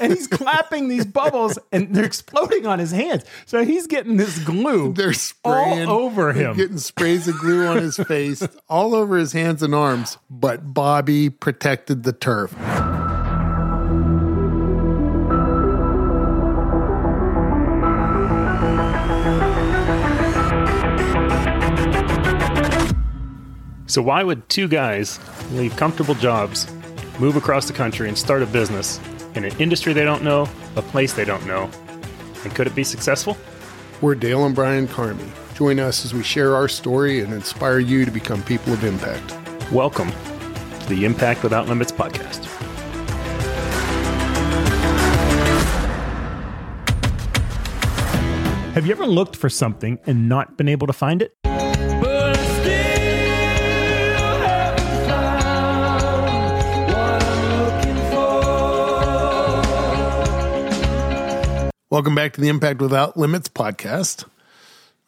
and he's clapping these bubbles and they're exploding on his hands. So he's getting this glue They're spraying all over him. getting sprays of glue on his face, all over his hands and arms. But Bobby protected the turf. So, why would two guys leave comfortable jobs, move across the country, and start a business in an industry they don't know, a place they don't know? And could it be successful? We're Dale and Brian Karmie. Join us as we share our story and inspire you to become people of impact. Welcome to the Impact Without Limits podcast. Have you ever looked for something and not been able to find it? Welcome back to the Impact Without Limits podcast.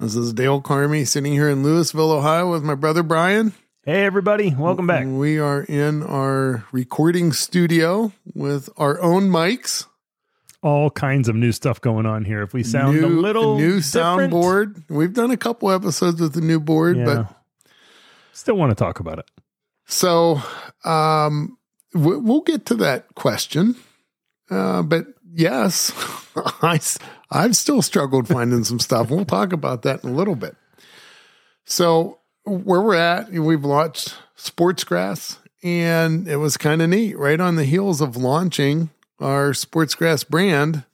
This is Dale Karmie sitting here in Louisville, Ohio with my brother Brian. Hey, everybody, welcome back. We are in our recording studio with our own mics. All kinds of new stuff going on here. If we sound new, a little new different, soundboard. We've done a couple episodes with the new board, yeah. but still want to talk about it. so um, we- we'll get to that question. Uh, but yes, I, I've still struggled finding some stuff. We'll talk about that in a little bit. So where we're at, we've launched SportsGrass, and it was kind of neat. Right on the heels of launching our SportsGrass brand,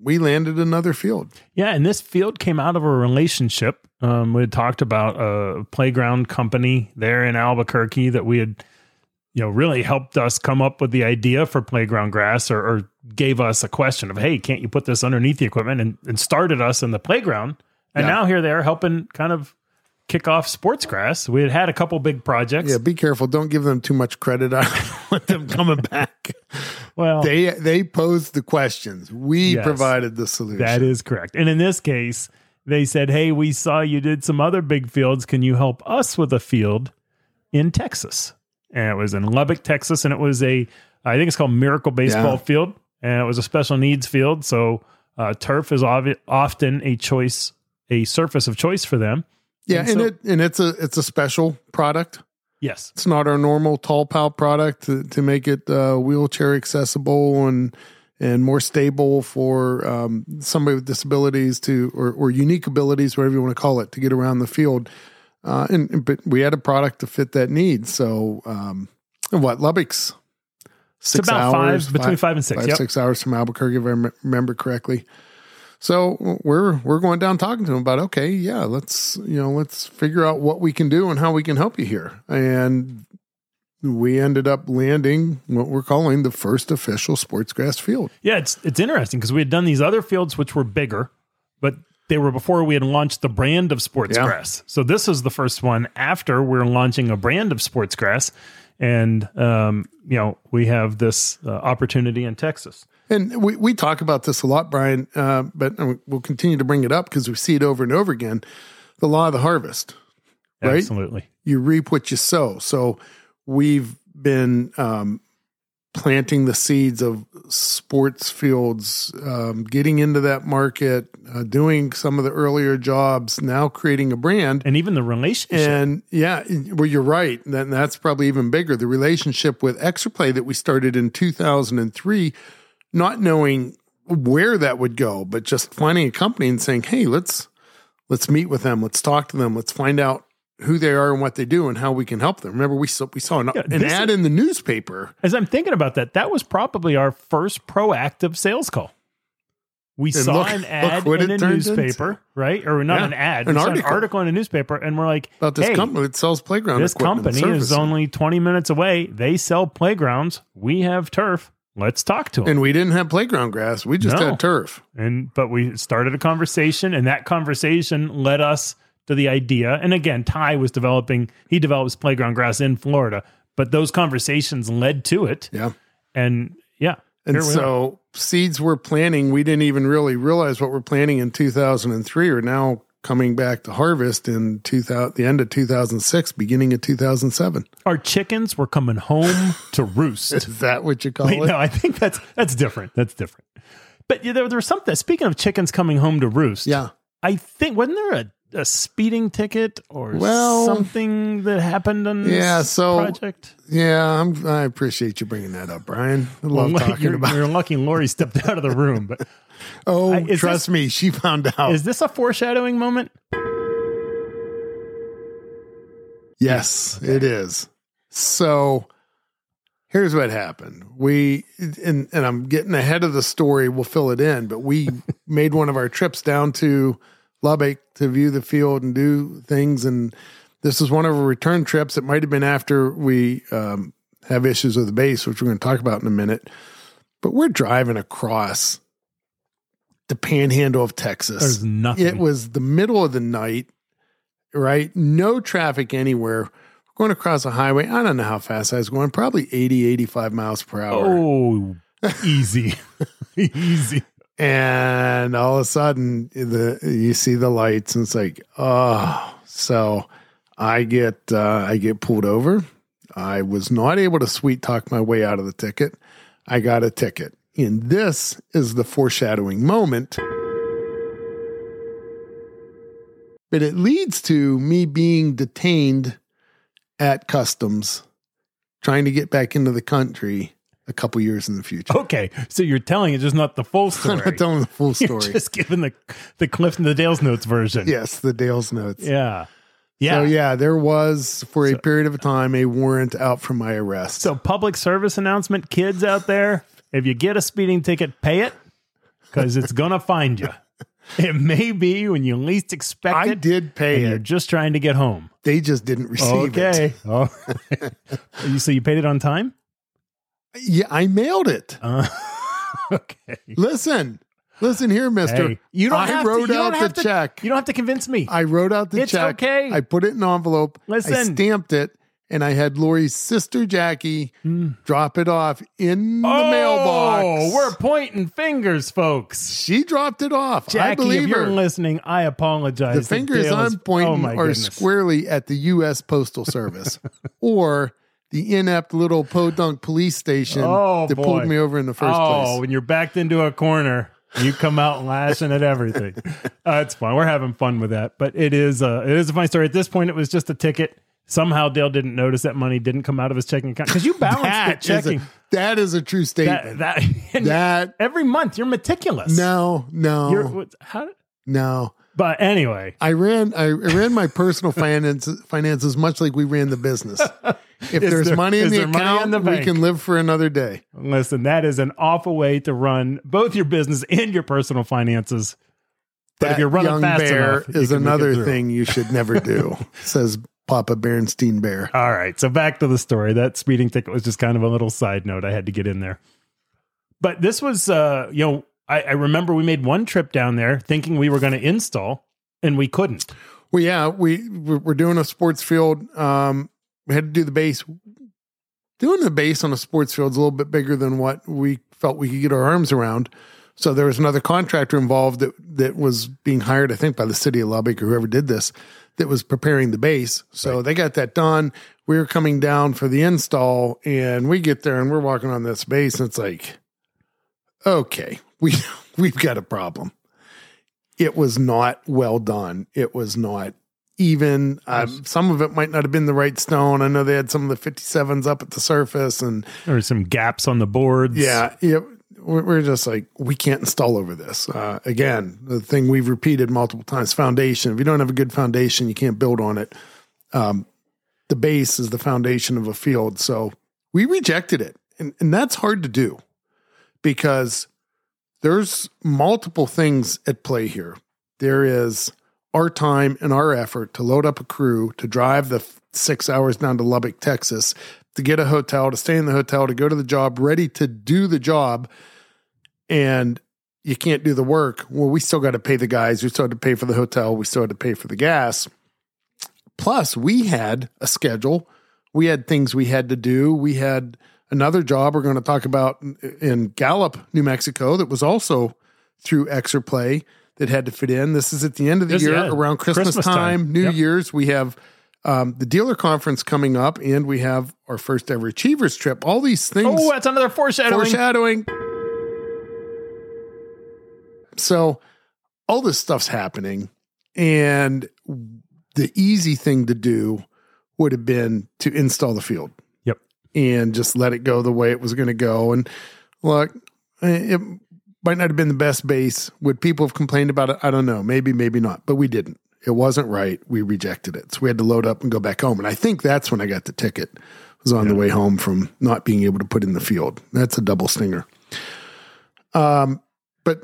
we landed another field. Yeah, and this field came out of a relationship. Um, we had talked about a playground company there in Albuquerque that we had, you know, really helped us come up with the idea for playground grass, or, or gave us a question of, "Hey, can't you put this underneath the equipment?" and, and started us in the playground. And Yeah. now here they are helping kind of kick off sports grass. We had had a couple big projects. Yeah, be careful. Don't give them too much credit. I don't want them coming back. well, They they posed the questions. We Yes. provided the solution. That is correct. And in this case, they said, Hey, we saw you did some other big fields. Can you help us with a field in Texas? And it was in Lubbock, Texas. And it was a, I think it's called Miracle Baseball Yeah. Field. And it was a special needs field. So uh, turf is obvi- often a choice, a surface of choice for them. yeah, and and, so- it and it's a it's a special product. Yes. It's not our normal tall pal product to, to make it uh, wheelchair accessible and and more stable for um, somebody with disabilities to or, or unique abilities, whatever you want to call it, to get around the field. Uh, and, but we had a product to fit that need. So um, what Lubbock's six it's about hours, five, between five and six. five Yep. six hours from Albuquerque, if I remember correctly. So we're we're going down talking to him about okay, yeah, let's you know let's figure out what we can do and how we can help you here. And we ended up landing what we're calling the first official sports grass field. Yeah, it's it's interesting because we had done these other fields which were bigger, but they were before we had launched the brand of sports Yeah. grass. So this is the first one after we're launching a brand of sports grass, and um, you know we have this uh, opportunity in Texas. And we, we talk about this a lot, Brian, uh, but we'll continue to bring it up because we see it over and over again. The law of the harvest. Right? Absolutely. you reap what you sow. So we've been um, planting the seeds of sports fields, um, getting into that market, uh, doing some of the earlier jobs, now creating a brand. And even the relationship. And yeah, well, you're right. Then that's probably even bigger. The relationship with Exerplay that we started in 2003, not knowing where that would go, but just finding a company and saying, "Hey, let's let's meet with them. Let's talk to them. Let's find out who they are and what they do and how we can help them." Remember, we saw we saw an, Yeah, an ad in the newspaper. As I'm thinking about that, that was probably our first proactive sales call. We saw look- an ad in a newspaper, into. right? Or not Yeah, an ad, an article. an article in a newspaper, and we're like, About this hey, company that sells playground this company is only 20 minutes away. They sell playgrounds. We have turf. Let's talk to them. and we didn't have playground grass. We just No. had turf. And but we started a conversation, and that conversation led us to the idea. And again, Ty was developing; he develops playground grass in Florida, but those conversations led to it. Yeah. And yeah, And we are. so seeds we're planting, we didn't even really realize what we're planting in 2003 are now coming back to harvest in 2000, the end of 2006, beginning of 2007. Our chickens were coming home to roost. Is that what you call Wait, it? no, I think that's that's different. That's different. But there, there was something. Speaking of chickens coming home to roost, Yeah. I think wasn't there a, a speeding ticket or Well, something that happened on yeah, this so- project? Yeah, I'm, I appreciate you bringing that up, Brian. I love Well, talking you're, about. you're lucky Lori stepped out of the room. But Oh, I- trust me, she found out. is this a foreshadowing moment? Yes, it is. So here's what happened. We and and I'm getting ahead of the story. We'll fill it in, but we made one of our trips down to Lubbock to view the field and do things. And this is one of our return trips. It might have been after we um, have issues with the base, which we're going to talk about in a minute. But we're driving across the panhandle of Texas. There's nothing. It was the middle of the night, right? No traffic anywhere. We're going across a highway. I don't know how fast I was going, probably 80, 85 miles per hour. oh, easy, easy. And all of a sudden, the you see the lights, and it's like, oh. So I get uh, I get pulled over. I was not able to sweet talk my way out of the ticket. I got a ticket. And this is the foreshadowing moment. But it leads to me being detained at customs, trying to get back into the country a couple years in the future. Okay, so you're telling it just not the full I'm story. not telling the full You're story. just giving the the Cliff and the Dale's notes version. yes, the Dale's notes. yeah, yeah. So yeah, there was for a period of time a warrant out for my arrest. So, public service announcement, kids out there, if you get a speeding ticket, pay it because it's going to find you. It may be when you least expect I it. did pay and you're just trying to get home. They just didn't receive it. Okay. Oh. so you paid it on time? Yeah, I mailed it. Uh, okay. Listen, listen here, Mister. Hey, you don't I have to- wrote you don't out the to- check. You don't have to convince me. I wrote out the It's check. okay. I put it in an envelope. Listen, I stamped it, and I had Lori's sister Jackie drop it off in the mailbox. oh, mailbox. we're pointing fingers, folks. she dropped it off. I Jackie, if believe you're her. listening, I apologize. The fingers I'm pointing oh are goodness. squarely at the U.S. Postal Service or the inept little podunk police station Oh, that boy. pulled me over in the first oh, place. Oh, when you're backed into a corner, you come out lashing at everything. Uh, it's fun. We're having fun with that, but it is uh, it is a funny story. At this point, it was just a ticket. Somehow Dale didn't notice that money didn't come out of his checking account because you balance That the is a, checking. that is a true statement. that, and That, every month you're meticulous. no, no, you're how. no. But anyway, I ran I ran my personal finances finances much like we ran the business. If there's there- money in the money in account, the we can live for another day. listen, that is an awful way to run both your business and your personal finances. But if you're running young fast bear enough, is another thing you should never do, says Papa Bernstein Bear. All right. So back to the story. That speeding ticket was just kind of a little side note I had to get in there. But this was, uh, you know, I, I remember we made one trip down there thinking we were going to install and we couldn't. Well, yeah, we we're we're doing a sports field. Um, we had to do the base. Doing the base on a sports field is a little bit bigger than what we felt we could get our arms around. So there was another contractor involved that that was being hired, I think, by the city of Lubbock or whoever did this, that was preparing the base. So they got that done. We were coming down for the install, and we get there and we're walking on this base, and it's like, okay, we we've got a problem it was not well done. It was not even. Um, some of it might not have been the right stone. I know they had some of the 57s up at the surface, and There were some gaps on the boards. yeah, it, we're, we're just like we can't install over this. Uh, again, the thing we've repeated multiple times: foundation. If you don't have a good foundation, you can't build on it. Um, the base is the foundation of a field, so we rejected it, and and that's hard to do because there's multiple things at play here. There is our time and our effort to load up a crew to drive the six hours down to Lubbock, Texas, to get a hotel, to stay in the hotel, to go to the job, ready to do the job, and you can't do the work. Well, we still got to pay the guys. We still had to pay for the hotel. We still had to pay for the gas. Plus, we had a schedule. We had things we had to do. We had another job we're going to talk about in- Gallup, New Mexico, that was also through Exerplay that had to fit in. This is at the end of the This- year, yeah, around Christmas, Christmas time, time. New Yep. Year's. We have um, the dealer conference coming up, and we have our first ever Achievers trip. All these things. Oh, that's another foreshadowing. foreshadowing. So all this stuff's happening, and the easy thing to do would have been to install the field. And just let it go the way it was going to go. And look, it might not have been the best base. Would people have complained about it? I don't know. Maybe, maybe not. But we didn't. It wasn't right. We rejected it. So we had to load up and go back home. And I think that's when I got the ticket. I was on the way home from not being able to put in the field. That's a double stinger. Um, but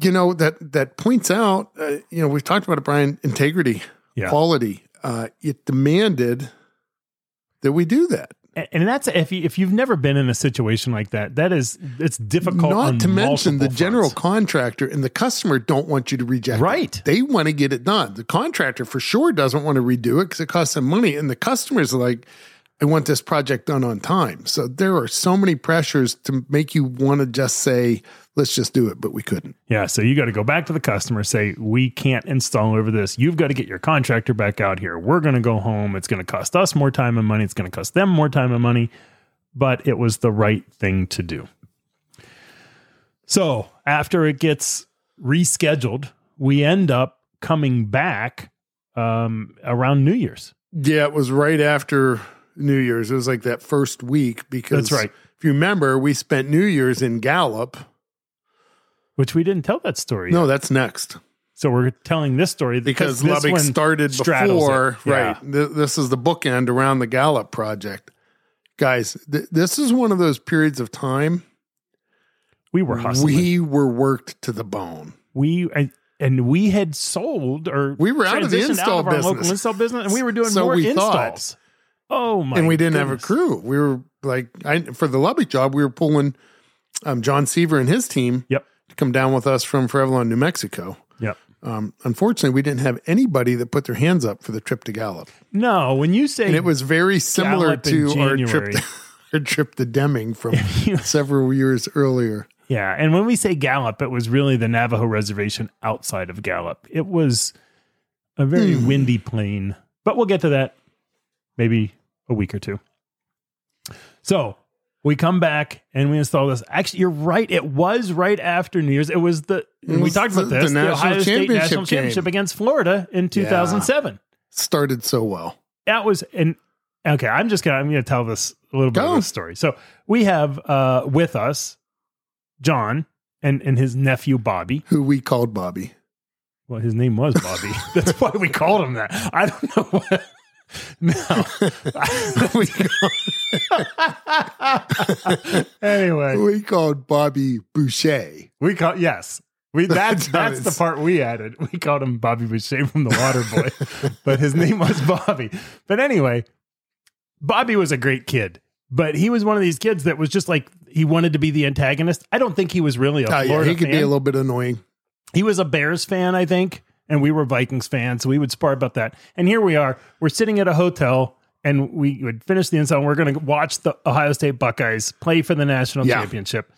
you know that that points out. Uh, you know, we've talked about it, Brian. Integrity, Yeah. quality. Uh, it demanded that we do that. And that's if you, if you've never been in a situation like that, that is it's difficult. Not to mention the multiple general contractor and the customer don't want you to reject it. Right. They want to get it done. The contractor for sure doesn't want to redo it because it costs them money. And the customers are like, I want this project done on time. So there are so many pressures to make you want to just say, let's just do it, but we couldn't. Yeah, so you got to go back to the customer, say we can't install over this. You've got to get your contractor back out here. We're going to go home. It's going to cost us more time and money. It's going to cost them more time and money, but it was the right thing to do. So after it gets rescheduled, we end up coming back um, around New Year's. Yeah, it was right after New Year's. It was like that first week because That's right. If you remember, we spent New Year's in Gallup. Which we didn't tell that story. No, yet. that's next. So we're telling this story because this Lubbock one started before, Yeah. right? Th- this is the bookend around the Gallup project, guys. Th- this is one of those periods of time We were hustling. we were worked to the bone. we and, and we had sold or We were out of the install our local business. install business, and we were doing So more we installs. thought. Oh my! and we didn't have a crew. We were like, I, for the Lubbock job, we were pulling um, John Seaver and his team Yep. To come down with us from Foreverlawn, New Mexico. Yep. Um, unfortunately, we didn't have anybody that put their hands up for the trip to Gallup. No, when you say And it was very similar Gallup to our trip, to, our trip to Deming from several years earlier. yeah, and when we say Gallup, it was really the Navajo reservation outside of Gallup. It was a very Hmm. windy plain, but we'll get to that maybe a week or two. So we come back and we install this. Actually, you're right. It was right after New Year's. It was the and we talked about this the the, national Ohio State national game. championship against Florida in 2007. Started so well. that was and okay i'm just gonna i'm gonna tell this a little bit Go. of this story so we have uh with us john and and his nephew bobby Who we called Bobby. well his name was bobby that's why we called him that i don't know what no we, anyway. We called Bobby Boucher. we call yes. We that's That's that's the part we added. We called him bobby boucher from the water boy but his name was bobby. But anyway bobby was a great kid but he was one of these kids that was just like he wanted to be the antagonist. I don't think he was really a Uh, yeah, he could fan. be a little bit annoying. he was a bears fan i think and we were vikings fans so we would spar about that. And here we are. We're sitting at a hotel and we would finish the install and we're going to watch the ohio state buckeyes play for the national Yeah. championship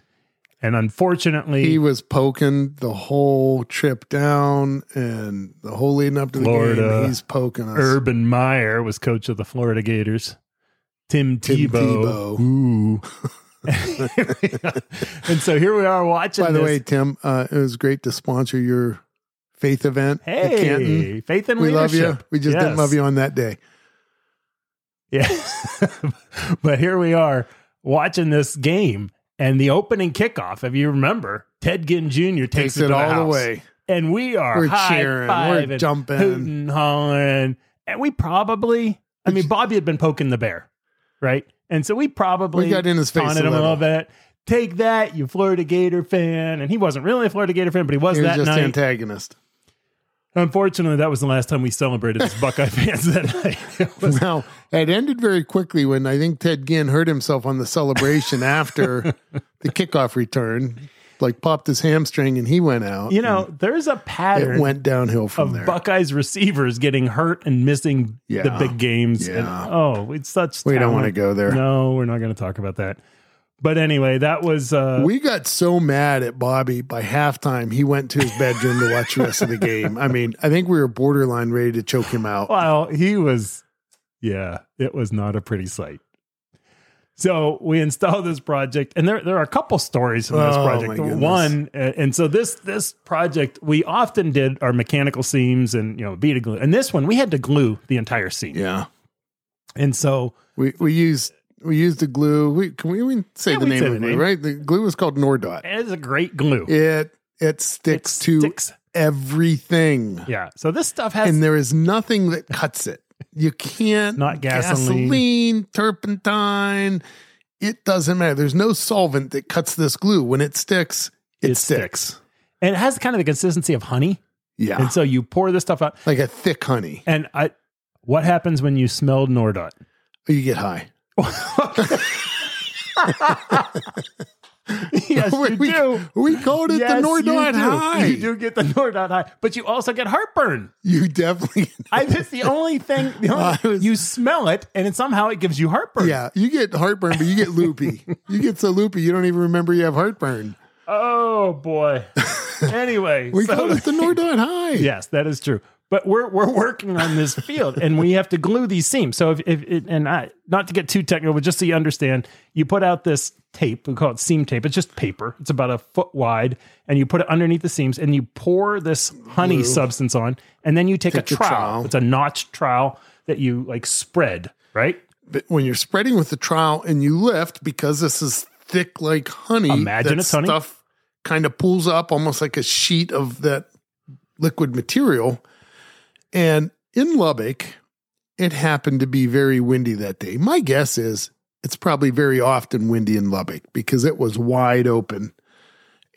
and unfortunately He was poking the whole trip down and the whole leading up to the Florida, game. He's poking us. Urban Meyer was coach of the Florida Gators. Tim, Tim Tebow. Tebow. Ooh. and so here we are watching. By the this. way, Tim, uh, it was great to sponsor your faith event hey, faith and We love you. We just didn't love you on that day. Yeah. but here we are watching this game and the opening kickoff. If you remember, Ted Ginn Jr. takes, Takes it, it all the way. and we are We're cheering, we're jumping. hooting, hollering, and we probably. I mean, Bobby had been poking the bear, right? And so we probably We got in his face a him a little. little bit. Take that, you Florida Gator fan, and he wasn't really a Florida Gator fan, but he was He was that just night. antagonist. Unfortunately, that was the last time we celebrated as Buckeye fans that night. It was- Now, it ended very quickly when I think Ted Ginn hurt himself on the celebration after the kickoff return, like popped his hamstring and he went out. you know, there's a it pattern went downhill from of there. Buckeyes receivers getting hurt and missing the big games. And, Yeah. oh, it's such. we don't want to go there. No, we're not going to talk about that. But anyway, that was uh, we got so mad at Bobby by halftime. He went to his bedroom to watch the rest of the game. I mean, I think we were borderline ready to choke him out. well, he was, yeah, it was not a pretty sight. So we installed this project, and there there are a couple stories from this Oh, project. One, and so this this project we often did our mechanical seams and you know bead glue, and this one we had to glue the entire seam. Yeah, And so we we used we used the glue. We can we, we say Yeah, the we name of the glue, name. right? The glue was called Nordot. it is a great glue. It it sticks It to sticks. everything. Yeah. So this stuff has and there is nothing that cuts it. You can't Not gasoline. gasoline, turpentine. It doesn't matter. There's no solvent that cuts this glue. When it sticks, it, It sticks. sticks. and it has kind of the consistency of honey. Yeah, And so you pour this stuff out, like a thick honey. and I. What happens when you smell Nordot? You get high. yes, we, you do. we called it Yes, the Nordot high. You do get the Nordot high, but you also get heartburn. You definitely. I, that's the only thing. The only, was- you smell it, and it somehow it gives you heartburn. Yeah, you get heartburn, but you get loopy. you get so loopy, you don't even remember you have heartburn. Oh boy. anyway, We so- call it the Nordot high. yes, that is true. But we're we're working on this field, and we have to glue these seams. So if, if it, and I not to get too technical, but just so you understand, you put out this tape. We call it seam tape. It's just paper. It's about a foot wide, and you put it underneath the seams, and you pour this honey substance on, and then you take, Take a a trowel. trowel. It's a notched trowel that you like spread right. But when you're spreading with the trowel and you lift, because this is thick like honey, Imagine it's honey. stuff kind of pulls up almost like a sheet of that liquid material. And in Lubbock, it happened to be very windy that day. My guess is it's probably very often windy in Lubbock because it was wide open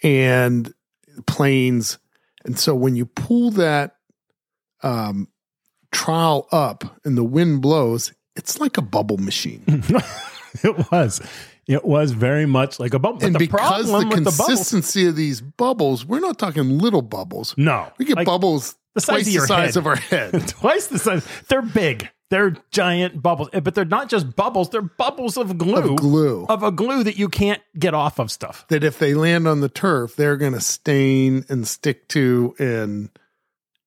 and plains. And so when you pull that um, trowel up and the wind blows, it's like a bubble machine. it was. It was very much like a bubble. And the because the problem with the consistency of these bubbles, we're not talking little bubbles. no, We get like bubbles the size twice of your the size head. of our head. twice the size. They're big. They're giant bubbles, but they're not just bubbles. They're bubbles of glue, of glue. of a glue that you can't get off of stuff. that if they land on the turf, they're going to stain and stick to and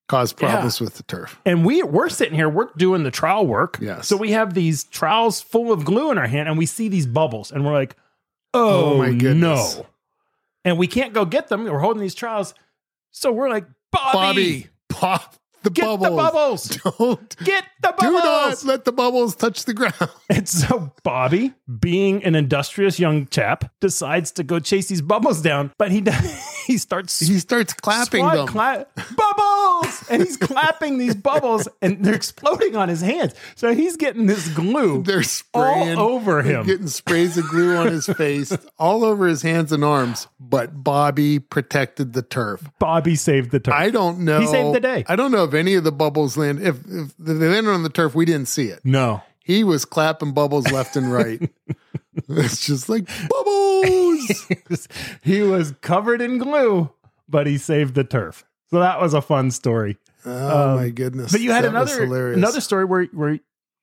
cause problems with the turf. And we we're sitting here, we're doing the trowel work. Yes. So we have these trowels full of glue in our hand, and we see these bubbles, and we're like, "Oh, Oh, my goodness. no!" And we can't go get them. We're holding these trowels, so we're like, "Bobby, Bobby, pop the bubbles. get bubbles. the bubbles, Don't get the do not bubbles." let the bubbles touch the ground. And so Bobby, being an industrious young chap, decides to go chase these bubbles down, but he does, he starts He starts clapping them. cla- bubbles, and he's clapping these bubbles, and they're exploding on his hands. So he's getting this glue They're spraying all over him. getting sprays of glue on his face, all over his hands and arms. But Bobby protected the turf. Bobby saved the turf. I don't know. He saved the day. I don't know if any of the bubbles land. If, if they landed on the turf, we didn't see it. no, He was clapping bubbles left and right. it's just like bubbles. he was covered in glue, but he saved the turf. So that was a fun story. Oh my goodness! Um, But you had That another hilarious. another story where where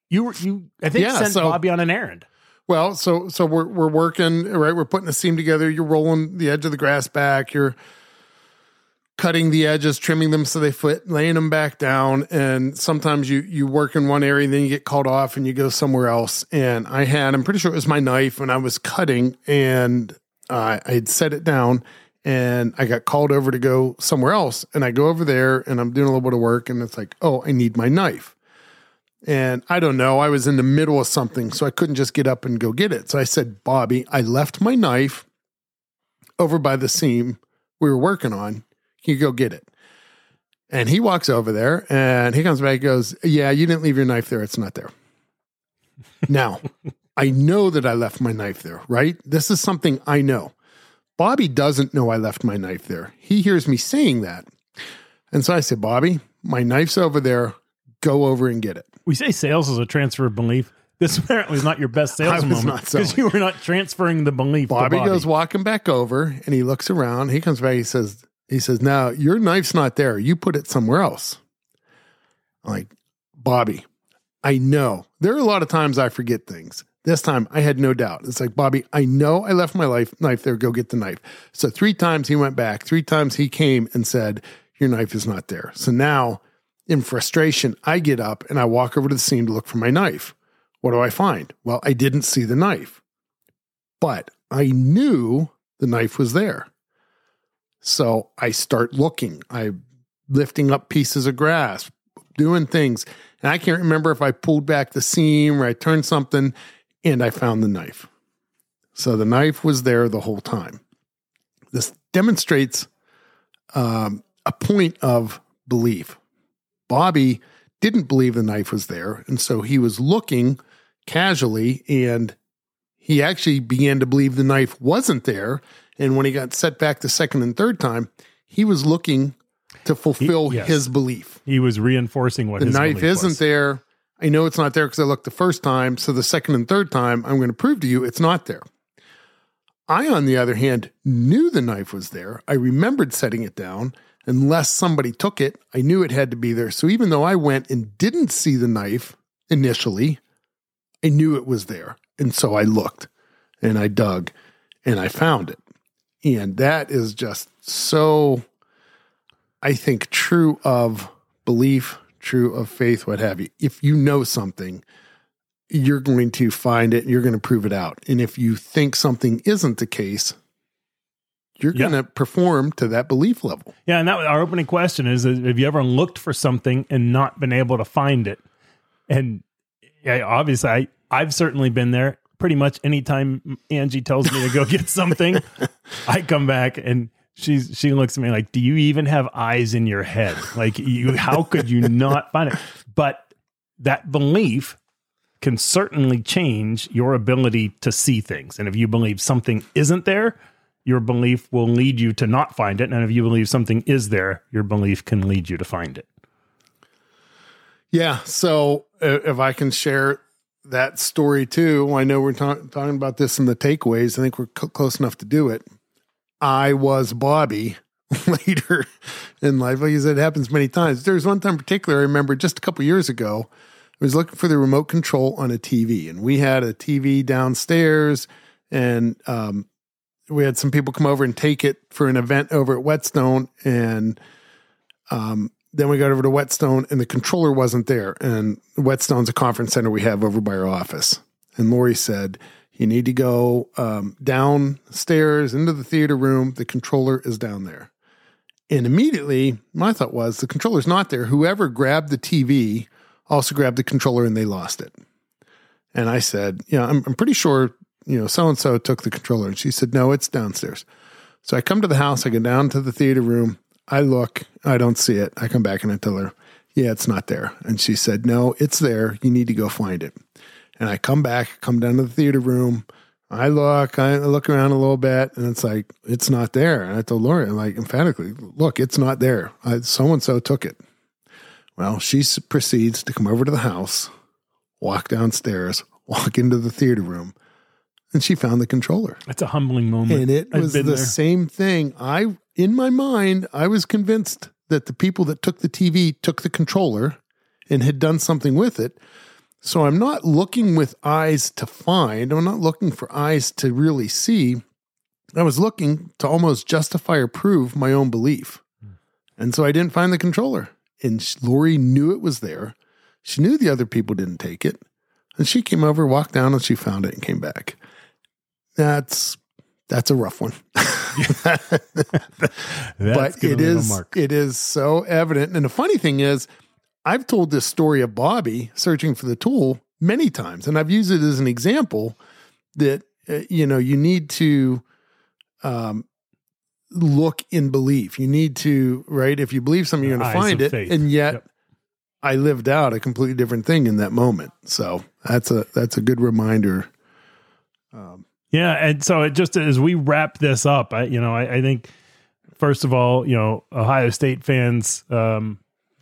you were you I think Yeah, sent so- Bobby on an errand. Well, so so we're we're working right. We're putting a seam together. You're rolling the edge of the grass back. You're cutting the edges, trimming them so they fit, laying them back down. And sometimes you you work in one area, then you get called off and you go somewhere else. And I had, I'm pretty sure it was my knife when I was cutting, and uh, I had set it down. And I got called over to go somewhere else. And I go over there and I'm doing a little bit of work. And it's like, oh, I need my knife. And I don't know, I was in the middle of something, so I couldn't just get up and go get it. So I said, Bobby, I left my knife over by the seam we were working on. Can you go get it? And he walks over there and he comes back and goes, Yeah, you didn't leave your knife there. It's not there. now, I know that I left my knife there, right? This is something I know. Bobby doesn't know I left my knife there. He hears me saying that. And so I said, Bobby, my knife's over there. Go over and get it. We say sales is a transfer of belief. This apparently is not your best sales moment because you were not transferring the belief. to Bobby, Bobby goes walking back over and he looks around. He comes back. He says, he says, now your knife's not there. You put it somewhere else. I'm like, Bobby, I know there are a lot of times I forget things. This time I had no doubt. It's like, Bobby, I know I left my life knife there. Go get the knife. So three times he went back. Three times he came and said, Your knife is not there. So now in frustration, I get up and I walk over to the scene to look for my knife. What do I find? Well, I didn't see the knife, but I knew the knife was there. So I start looking. I lifting up pieces of grass, doing things. And I can't remember if I pulled back the seam or I turned something and I found the knife. So the knife was there the whole time. This demonstrates um, a point of belief. Bobby didn't believe the knife was there. And so he was looking casually and he actually began to believe the knife wasn't there. And when he got set back the second and third time, he was looking to fulfill He- yes. his belief. He was reinforcing what The knife isn't was. there. I know it's not there because I looked the first time. So the second and third time, I'm going to prove to you it's not there. I, on the other hand, knew the knife was there. I remembered setting it down. Unless somebody took it, I knew it had to be there. So even though I went and didn't see the knife initially, I knew it was there. And so I looked and I dug and I found it. And that is just so, I think, true of belief, true of faith, what have you. If you know something, you're going to find it you're going to prove it out. And if you think something isn't the case, you're Yeah. going to perform to that belief level. Yeah, and that our opening question is: is Have you ever looked for something and not been able to find it? And yeah, obviously, I I've certainly been there. Pretty much anytime Angie tells me to go get something, I come back and she's she looks at me like, "Do you even have eyes in your head? Like, you how could you not find it?" But that belief can certainly change your ability to see things. And if you believe something isn't there, your belief will lead you to not find it. And if you believe something is there, your belief can lead you to find it. Yeah. So uh, if I can share that story too, I know we're ta- talking about this in the takeaways. I think we're cl- close enough to do it. I was Bobby later in life. Like I said, it happens many times. There was one time in particular I remember just a couple years ago. I was looking for the remote control on a TV, and we had a TV downstairs, and um, we had some people come over and take it for an event over at Whetstone, and um, then we got over to Whetstone, and the controller wasn't there. And Whetstone's a conference center we have over by our office. And Lori said, "You need to go um, downstairs into the theater room. The controller is down there." And immediately, my thought was, the controller's not there. Whoever grabbed the TV also grabbed the controller, and they lost it. And I said, "Yeah, I'm, I'm pretty sure." You know, so and so took the controller. And she said, No, it's downstairs. So I come to the house, I go down to the theater room, I look, I don't see it. I come back and I tell her, Yeah, it's not there. And she said, No, it's there. You need to go find it. And I come back, come down to the theater room. I look, I look around a little bit, and it's like, it's not there. And I told Lori, I'm like, emphatically, look, it's not there. So and so took it. Well, she proceeds to come over to the house, walk downstairs, walk into the theater room, and she found the controller It's a humbling moment. and it I've was the there. same thing. I in my mind, I was convinced that the people that took the TV took the controller and had done something with it. So I'm not looking with eyes to find. I'm not looking for eyes to really see. I was looking to almost justify or prove my own belief. Hmm. And so I didn't find the controller. And Lori knew it was there. She knew the other people didn't take it. And she came over, walked down, and she found it and came back. That's that's a rough one. But it is it is so evident. And the funny thing is, I've told this story of Bobby searching for the tool many times, and I've used it as an example that uh, you know you need to um, look in belief. You need to right if you believe something, you're going to find it. faith. And yet, Yep. I lived out a completely different thing in that moment. So that's a that's a good reminder. Um, Yeah, and so it just as we wrap this up, I you know I, I think first of all, you know Ohio State fans um,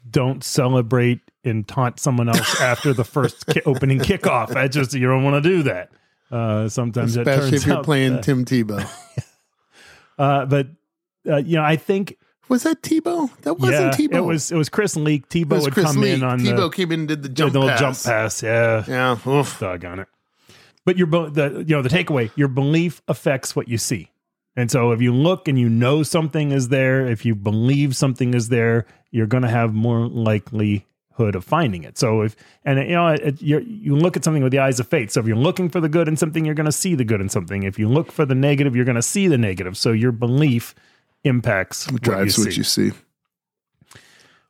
don't celebrate and taunt someone else after the first ki- opening kickoff. I just you don't want to do that. Uh, sometimes it especially turns if you're playing that- Tim Tebow. uh, but uh, you know I think Was that Tebow? That wasn't yeah, Tebow. it was it was Chris Leak. Tebow would Chris come Lee. in on Tebow the, came in and did the the jump little pass. jump pass. Yeah, Yeah. Oof. doggone it. But your the you know the takeaway your belief affects what you see. And so if you look and you know something is there if you believe something is there you're going to have more likelihood of finding it. So if and you know it, you look at something with the eyes of faith. So if you're looking for the good in something you're going to see the good in something. If you look for the negative you're going to see the negative. So your belief impacts drives what you see, what you see.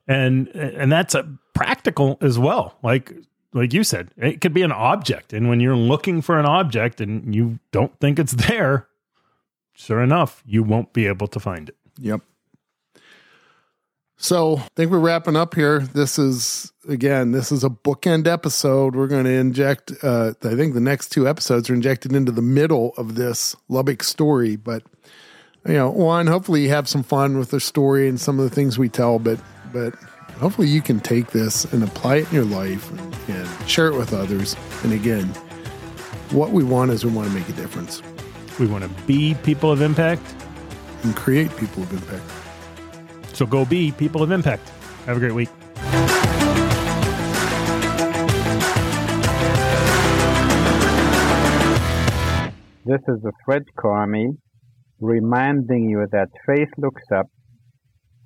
and and that's a practical as well. Like like you said, it could be an object. And when you're looking for an object and you don't think it's there, sure enough, you won't be able to find it. Yep. So I think we're wrapping up here. This is again, this is a bookend episode. We're going to inject. Uh, I think the next two episodes are injected into the middle of this Lubbock story. But you know, one, hopefully you have some fun with the story and some of the things we tell. But but hopefully you can take this and apply it in your life and, share it with others. And again, what we want is we want to make a difference. We want to be people of impact and create people of impact. So go be people of impact. Have a great week. This is the Fred Karmie reminding you that faith looks up,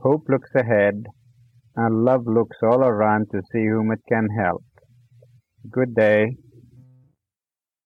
hope looks ahead, and love looks all around to see whom it can help. Good day.